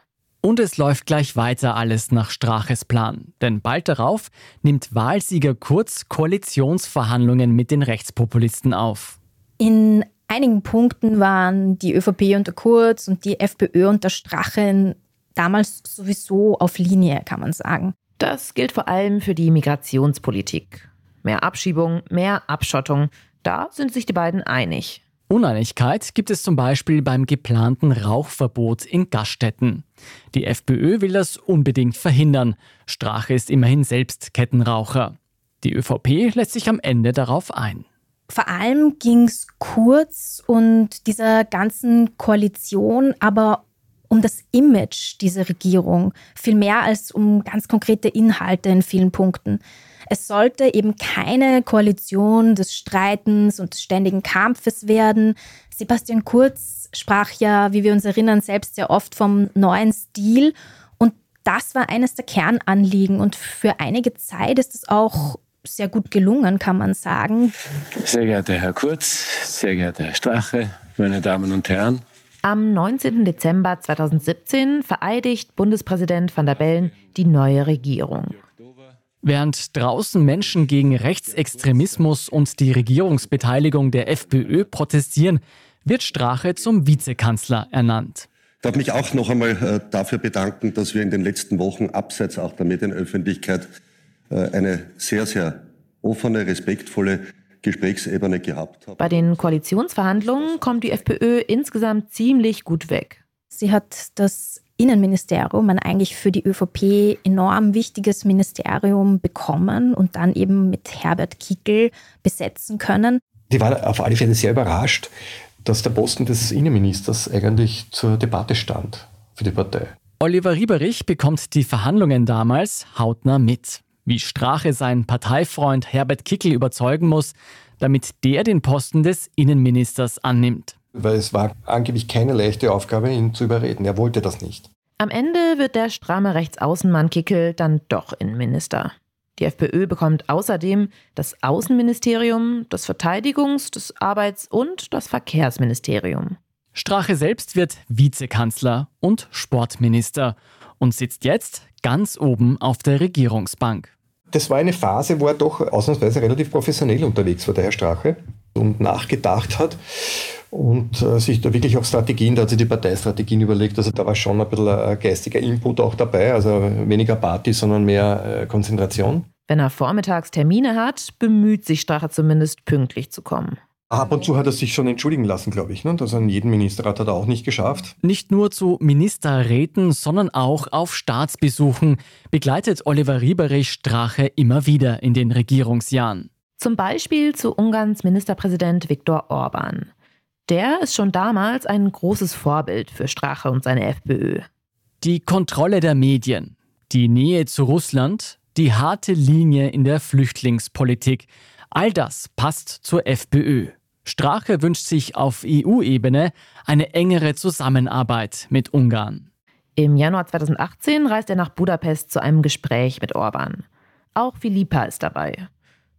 Und es läuft gleich weiter alles nach Straches Plan. Denn bald darauf nimmt Wahlsieger Kurz Koalitionsverhandlungen mit den Rechtspopulisten auf. In einigen Punkten waren die ÖVP unter Kurz und die FPÖ unter Strache damals sowieso auf Linie, kann man sagen. Das gilt vor allem für die Migrationspolitik. Mehr Abschiebung, mehr Abschottung, da sind sich die beiden einig. Uneinigkeit gibt es zum Beispiel beim geplanten Rauchverbot in Gaststätten. Die FPÖ will das unbedingt verhindern. Strache ist immerhin selbst Kettenraucher. Die ÖVP lässt sich am Ende darauf ein. Vor allem ging es kurz und dieser ganzen Koalition aber um das Image dieser Regierung, viel mehr als um ganz konkrete Inhalte in vielen Punkten. Es sollte eben keine Koalition des Streitens und des ständigen Kampfes werden. Sebastian Kurz sprach ja, wie wir uns erinnern, selbst sehr oft vom neuen Stil. Und das war eines der Kernanliegen. Und für einige Zeit ist es auch sehr gut gelungen, kann man sagen. Sehr geehrter Herr Kurz, sehr geehrter Herr Strache, meine Damen und Herren. Am 19. Dezember 2017 vereidigt Bundespräsident van der Bellen die neue Regierung. Während draußen Menschen gegen Rechtsextremismus und die Regierungsbeteiligung der FPÖ protestieren, wird Strache zum Vizekanzler ernannt. Ich darf mich auch noch einmal äh, dafür bedanken, dass wir in den letzten Wochen abseits auch der Medienöffentlichkeit äh, eine sehr, sehr offene, respektvolle Gesprächsebene gehabt haben. Bei den Koalitionsverhandlungen kommt die FPÖ insgesamt ziemlich gut weg. Sie hat das Innenministerium, ein eigentlich für die ÖVP enorm wichtiges Ministerium bekommen und dann eben mit Herbert Kickel besetzen können. Die waren auf alle Fälle sehr überrascht, dass der Posten des Innenministers eigentlich zur Debatte stand für die Partei. Oliver Rieberich bekommt die Verhandlungen damals hautnah mit. wie Strache seinen Parteifreund Herbert Kickel überzeugen muss, damit der den Posten des Innenministers annimmt. Weil es war angeblich keine leichte Aufgabe, ihn zu überreden. Er wollte das nicht. Am Ende wird der stramme Rechtsaußenmann Kickel dann doch Innenminister. Die FPÖ bekommt außerdem das Außenministerium, das Verteidigungs-, das Arbeits- und das Verkehrsministerium. Strache selbst wird Vizekanzler und Sportminister und sitzt jetzt ganz oben auf der Regierungsbank. Das war eine Phase, wo er doch ausnahmsweise relativ professionell unterwegs war, der Herr Strache, und nachgedacht hat und äh, sich da wirklich auch Strategien, da hat sich die Parteistrategien überlegt. Also da war schon ein bisschen ein geistiger Input auch dabei, also weniger Party, sondern mehr äh, Konzentration. Wenn er vormittags Termine hat, bemüht sich Strache zumindest pünktlich zu kommen. Ab und zu hat er sich schon entschuldigen lassen, glaube ich. Ne? Das an jeden Ministerrat hat er auch nicht geschafft. Nicht nur zu Ministerräten, sondern auch auf Staatsbesuchen begleitet Oliver Rieberich Strache immer wieder in den Regierungsjahren. Zum Beispiel zu Ungarns Ministerpräsident Viktor Orban. Der ist schon damals ein großes Vorbild für Strache und seine FPÖ. Die Kontrolle der Medien, die Nähe zu Russland, die harte Linie in der Flüchtlingspolitik, all das passt zur FPÖ. Strache wünscht sich auf EU-Ebene eine engere Zusammenarbeit mit Ungarn. Im Januar 2018 reist er nach Budapest zu einem Gespräch mit Orban. Auch Philippa ist dabei.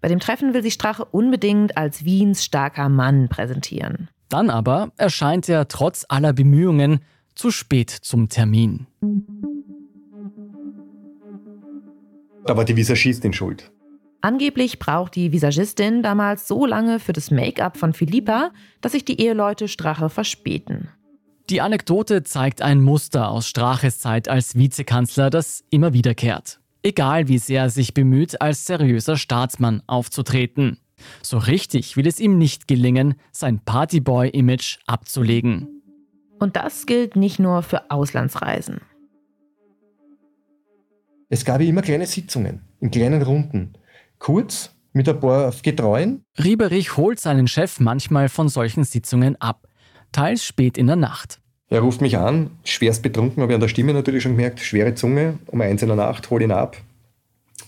Bei dem Treffen will sich Strache unbedingt als Wiens starker Mann präsentieren. Dann aber erscheint er trotz aller Bemühungen zu spät zum Termin. Da war die Visagistin schuld. Angeblich braucht die Visagistin damals so lange für das Make-up von Philippa, dass sich die Eheleute Strache verspäten. Die Anekdote zeigt ein Muster aus Straches Zeit als Vizekanzler, das immer wiederkehrt. Egal wie sehr er sich bemüht, als seriöser Staatsmann aufzutreten. So richtig will es ihm nicht gelingen, sein Partyboy-Image abzulegen. Und das gilt nicht nur für Auslandsreisen. Es gab immer kleine Sitzungen in kleinen Runden kurz mit ein paar Getreuen. Rieberich holt seinen Chef manchmal von solchen Sitzungen ab, teils spät in der Nacht. Er ruft mich an, schwerst betrunken, habe ich an der Stimme natürlich schon gemerkt, schwere Zunge, um eins in der Nacht, hol ihn ab.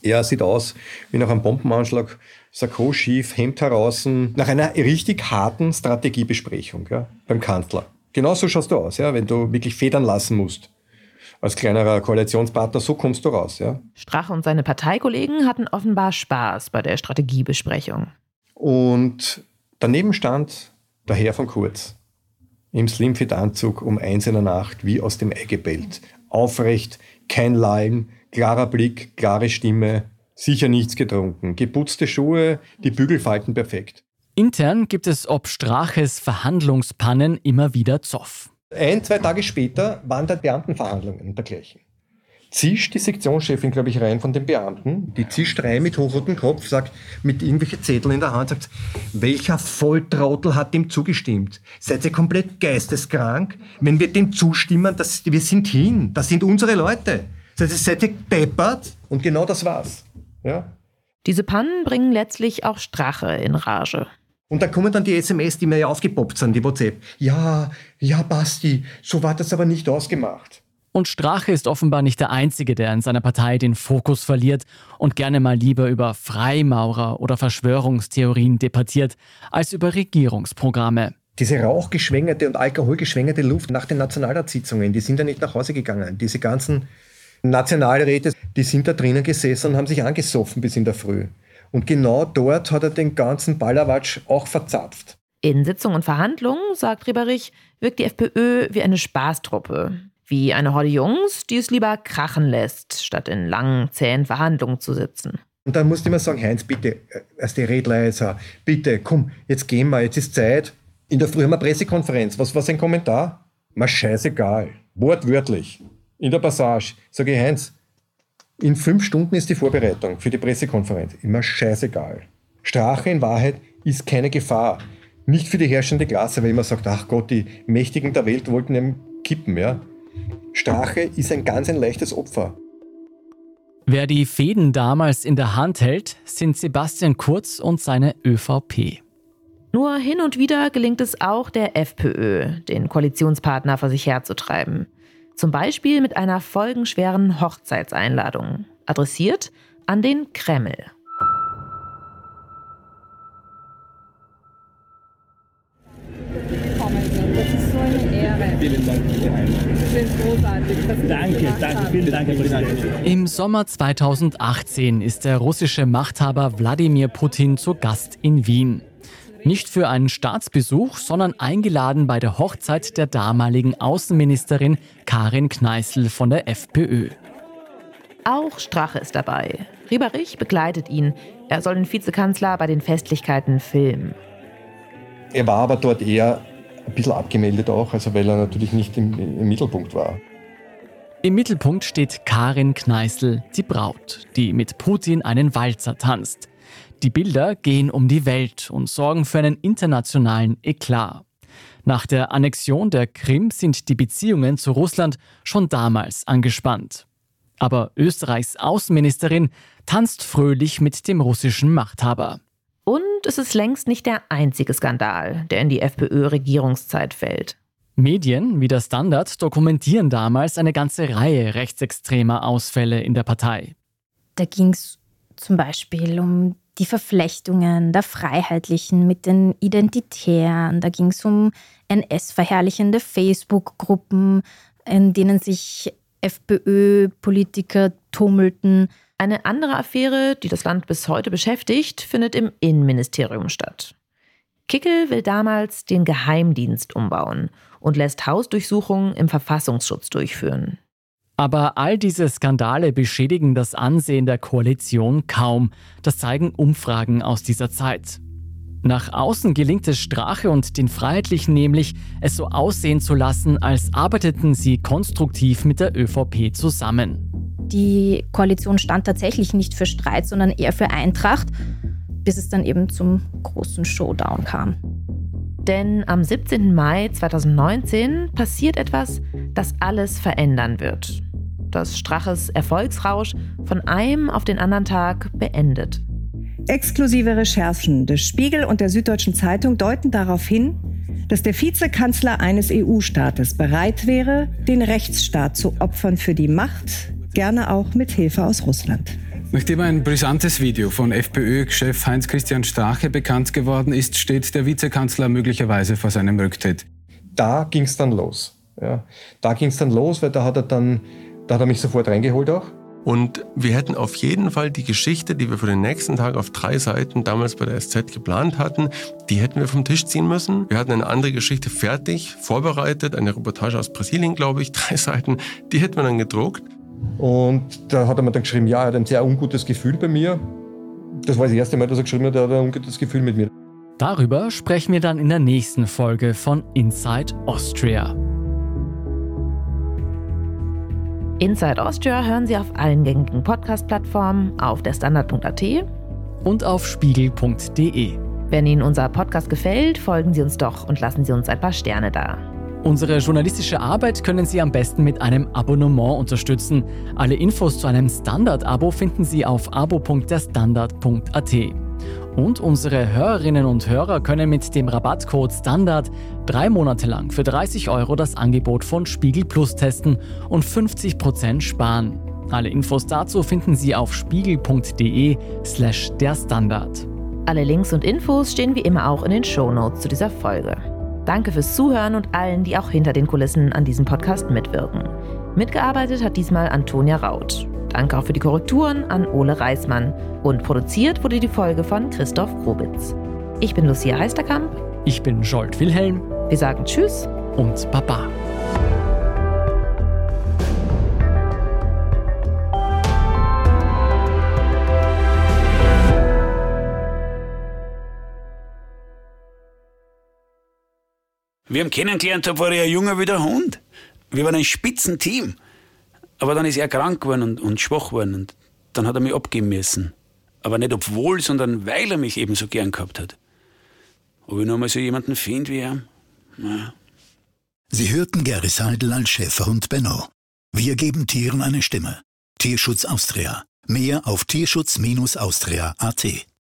Er sieht aus wie nach einem Bombenanschlag, Sakko schief, Hemd heraus, nach einer richtig harten Strategiebesprechung ja, beim Kanzler. Genauso schaust du aus, ja, wenn du wirklich federn lassen musst als kleinerer Koalitionspartner, so kommst du raus. Ja? Strache und seine Parteikollegen hatten offenbar Spaß bei der Strategiebesprechung. Und daneben stand der Herr von Kurz im Slimfit-Anzug um eins in der Nacht wie aus dem Ei gebellt. Aufrecht, kein Lallen, klarer Blick, klare Stimme, sicher nichts getrunken. Geputzte Schuhe, die Bügelfalten perfekt. Intern gibt es ob Straches Verhandlungspannen immer wieder Zoff. Ein, zwei Tage später waren da Beamtenverhandlungen und dergleichen. Zischt die Sektionschefin, glaube ich, rein von den Beamten. Die zischt rein mit hochrotem Kopf, sagt mit irgendwelchen Zetteln in der Hand, sagt, welcher Volltrottel hat dem zugestimmt? Seid ihr komplett geisteskrank? Wenn wir dem zustimmen, das, wir sind hin, das sind unsere Leute. Seid ihr, seid ihr deppert? Und genau das war's. Ja? Diese Pannen bringen letztlich auch Strache in Rage. Und dann kommen dann die SMS, die mir ja aufgepoppt sind, die WhatsApp. Ja, ja, Basti, so war das aber nicht ausgemacht. Und Strache ist offenbar nicht der Einzige, der in seiner Partei den Fokus verliert und gerne mal lieber über Freimaurer oder Verschwörungstheorien debattiert, als über Regierungsprogramme. Diese rauchgeschwängerte und alkoholgeschwängerte Luft nach den Nationalratssitzungen, die sind ja nicht nach Hause gegangen. Diese ganzen Nationalräte, die sind da drinnen gesessen und haben sich angesoffen bis in der Früh. Und genau dort hat er den ganzen Ballerwatsch auch verzapft. In Sitzungen und Verhandlungen, sagt Rieberich, wirkt die FPÖ wie eine Spaßtruppe. Wie eine Horde Jungs, die es lieber krachen lässt, statt in langen, zähen Verhandlungen zu sitzen. Und dann musste ich immer sagen, Heinz, bitte, als die Redleiser, bitte, komm, jetzt gehen wir, jetzt ist Zeit. In der Früh haben wir Pressekonferenz. Was war sein Kommentar? Mal scheißegal. Wortwörtlich. In der Passage. Sage ich, Heinz, in fünf Stunden ist die Vorbereitung für die Pressekonferenz. Immer scheißegal. Strache in Wahrheit ist keine Gefahr. Nicht für die herrschende Klasse, weil man sagt, ach Gott, die Mächtigen der Welt wollten ihm kippen, ja. Strache ist ein ganz ein leichtes Opfer. Wer die Fäden damals in der Hand hält, sind Sebastian Kurz und seine ÖVP. Nur hin und wieder gelingt es auch der FPÖ, den Koalitionspartner vor sich herzutreiben. Zum Beispiel mit einer folgenschweren Hochzeitseinladung, adressiert an den Kreml. Das ist so eine Ehre. Vielen Dank, Sie sind großartig. Danke, danke, vielen Dank, Herr Präsident. Im Sommer 2018 ist der russische Machthaber Wladimir Putin zu Gast in Wien. Nicht für einen Staatsbesuch, sondern eingeladen bei der Hochzeit der damaligen Außenministerin Karin Kneißl von der FPÖ. Auch Strache ist dabei. Rieberich begleitet ihn. Er soll den Vizekanzler bei den Festlichkeiten filmen. Er war aber dort eher ein bisschen abgemeldet auch, also weil er natürlich nicht im, im Mittelpunkt war. Im Mittelpunkt steht Karin Kneißl, die Braut, die mit Putin einen Walzer tanzt. Die Bilder gehen um die Welt und sorgen für einen internationalen Eklat. Nach der Annexion der Krim sind die Beziehungen zu Russland schon damals angespannt. Aber Österreichs Außenministerin tanzt fröhlich mit dem russischen Machthaber. Und es ist längst nicht der einzige Skandal, der in die FPÖ-Regierungszeit fällt. Medien wie der Standard dokumentieren damals eine ganze Reihe rechtsextremer Ausfälle in der Partei. Da ging es zum Beispiel um die Verflechtungen der Freiheitlichen mit den Identitären. Da ging es um NS-verherrlichende Facebook-Gruppen, in denen sich FPÖ-Politiker tummelten. Eine andere Affäre, die das Land bis heute beschäftigt, findet im Innenministerium statt. Kickel will damals den Geheimdienst umbauen und lässt Hausdurchsuchungen im Verfassungsschutz durchführen. Aber all diese Skandale beschädigen das Ansehen der Koalition kaum. Das zeigen Umfragen aus dieser Zeit. Nach außen gelingt es Strache und den Freiheitlichen nämlich, es so aussehen zu lassen, als arbeiteten sie konstruktiv mit der ÖVP zusammen. Die Koalition stand tatsächlich nicht für Streit, sondern eher für Eintracht, bis es dann eben zum großen Showdown kam. Denn am 17. Mai 2019 passiert etwas, das alles verändern wird. Das Straches Erfolgsrausch von einem auf den anderen Tag beendet. Exklusive Recherchen des Spiegel und der Süddeutschen Zeitung deuten darauf hin, dass der Vizekanzler eines EU-Staates bereit wäre, den Rechtsstaat zu opfern für die Macht, gerne auch mit Hilfe aus Russland. Nachdem ein brisantes Video von FPÖ-Chef Heinz-Christian Strache bekannt geworden ist, steht der Vizekanzler möglicherweise vor seinem Rücktritt. Da ging es dann los. Ja. Da ging es dann los, weil da hat er dann, da hat er mich sofort reingeholt auch. Und wir hätten auf jeden Fall die Geschichte, die wir für den nächsten Tag auf drei Seiten damals bei der SZ geplant hatten, die hätten wir vom Tisch ziehen müssen. Wir hatten eine andere Geschichte fertig, vorbereitet, eine Reportage aus Brasilien, glaube ich, drei Seiten, die hätten wir dann gedruckt. Und da hat er mir dann geschrieben, ja, er hat ein sehr ungutes Gefühl bei mir. Das war das erste Mal, dass er geschrieben hat, er hat ein ungutes Gefühl mit mir. Darüber sprechen wir dann in der nächsten Folge von Inside Austria. Inside Austria hören Sie auf allen gängigen Podcast-Plattformen, auf der Standard.at und auf spiegel.de. Wenn Ihnen unser Podcast gefällt, folgen Sie uns doch und lassen Sie uns ein paar Sterne da. Unsere journalistische Arbeit können Sie am besten mit einem Abonnement unterstützen. Alle Infos zu einem Standard-Abo finden Sie auf abo.derstandard.at. Und unsere Hörerinnen und Hörer können mit dem Rabattcode STANDARD drei Monate lang für 30 Euro das Angebot von Spiegel Plus testen und 50% sparen. Alle Infos dazu finden Sie auf spiegel.de slash der Standard. Alle Links und Infos stehen wie immer auch in den Shownotes zu dieser Folge. Danke fürs Zuhören und allen, die auch hinter den Kulissen an diesem Podcast mitwirken. Mitgearbeitet hat diesmal Antonia Raut. Danke auch für die Korrekturen an Ole Reismann. Und produziert wurde die Folge von Christoph Grobitz. Ich bin Lucia Heisterkamp. Ich bin Jolt Wilhelm. Wir sagen Tschüss und Baba. Wir haben kennengelernt, da war er ein Junge wie der Hund. Wir waren ein Spitzenteam. Aber dann ist er krank geworden und, und schwach geworden und dann hat er mich abgeben müssen. Aber nicht obwohl, sondern weil er mich eben so gern gehabt hat. Ob ich noch mal so jemanden finde wie er? Naja. Sie hörten Gary Seidel als Schäferhund Benno. Wir geben Tieren eine Stimme. Tierschutz Austria. Mehr auf tierschutz-austria.at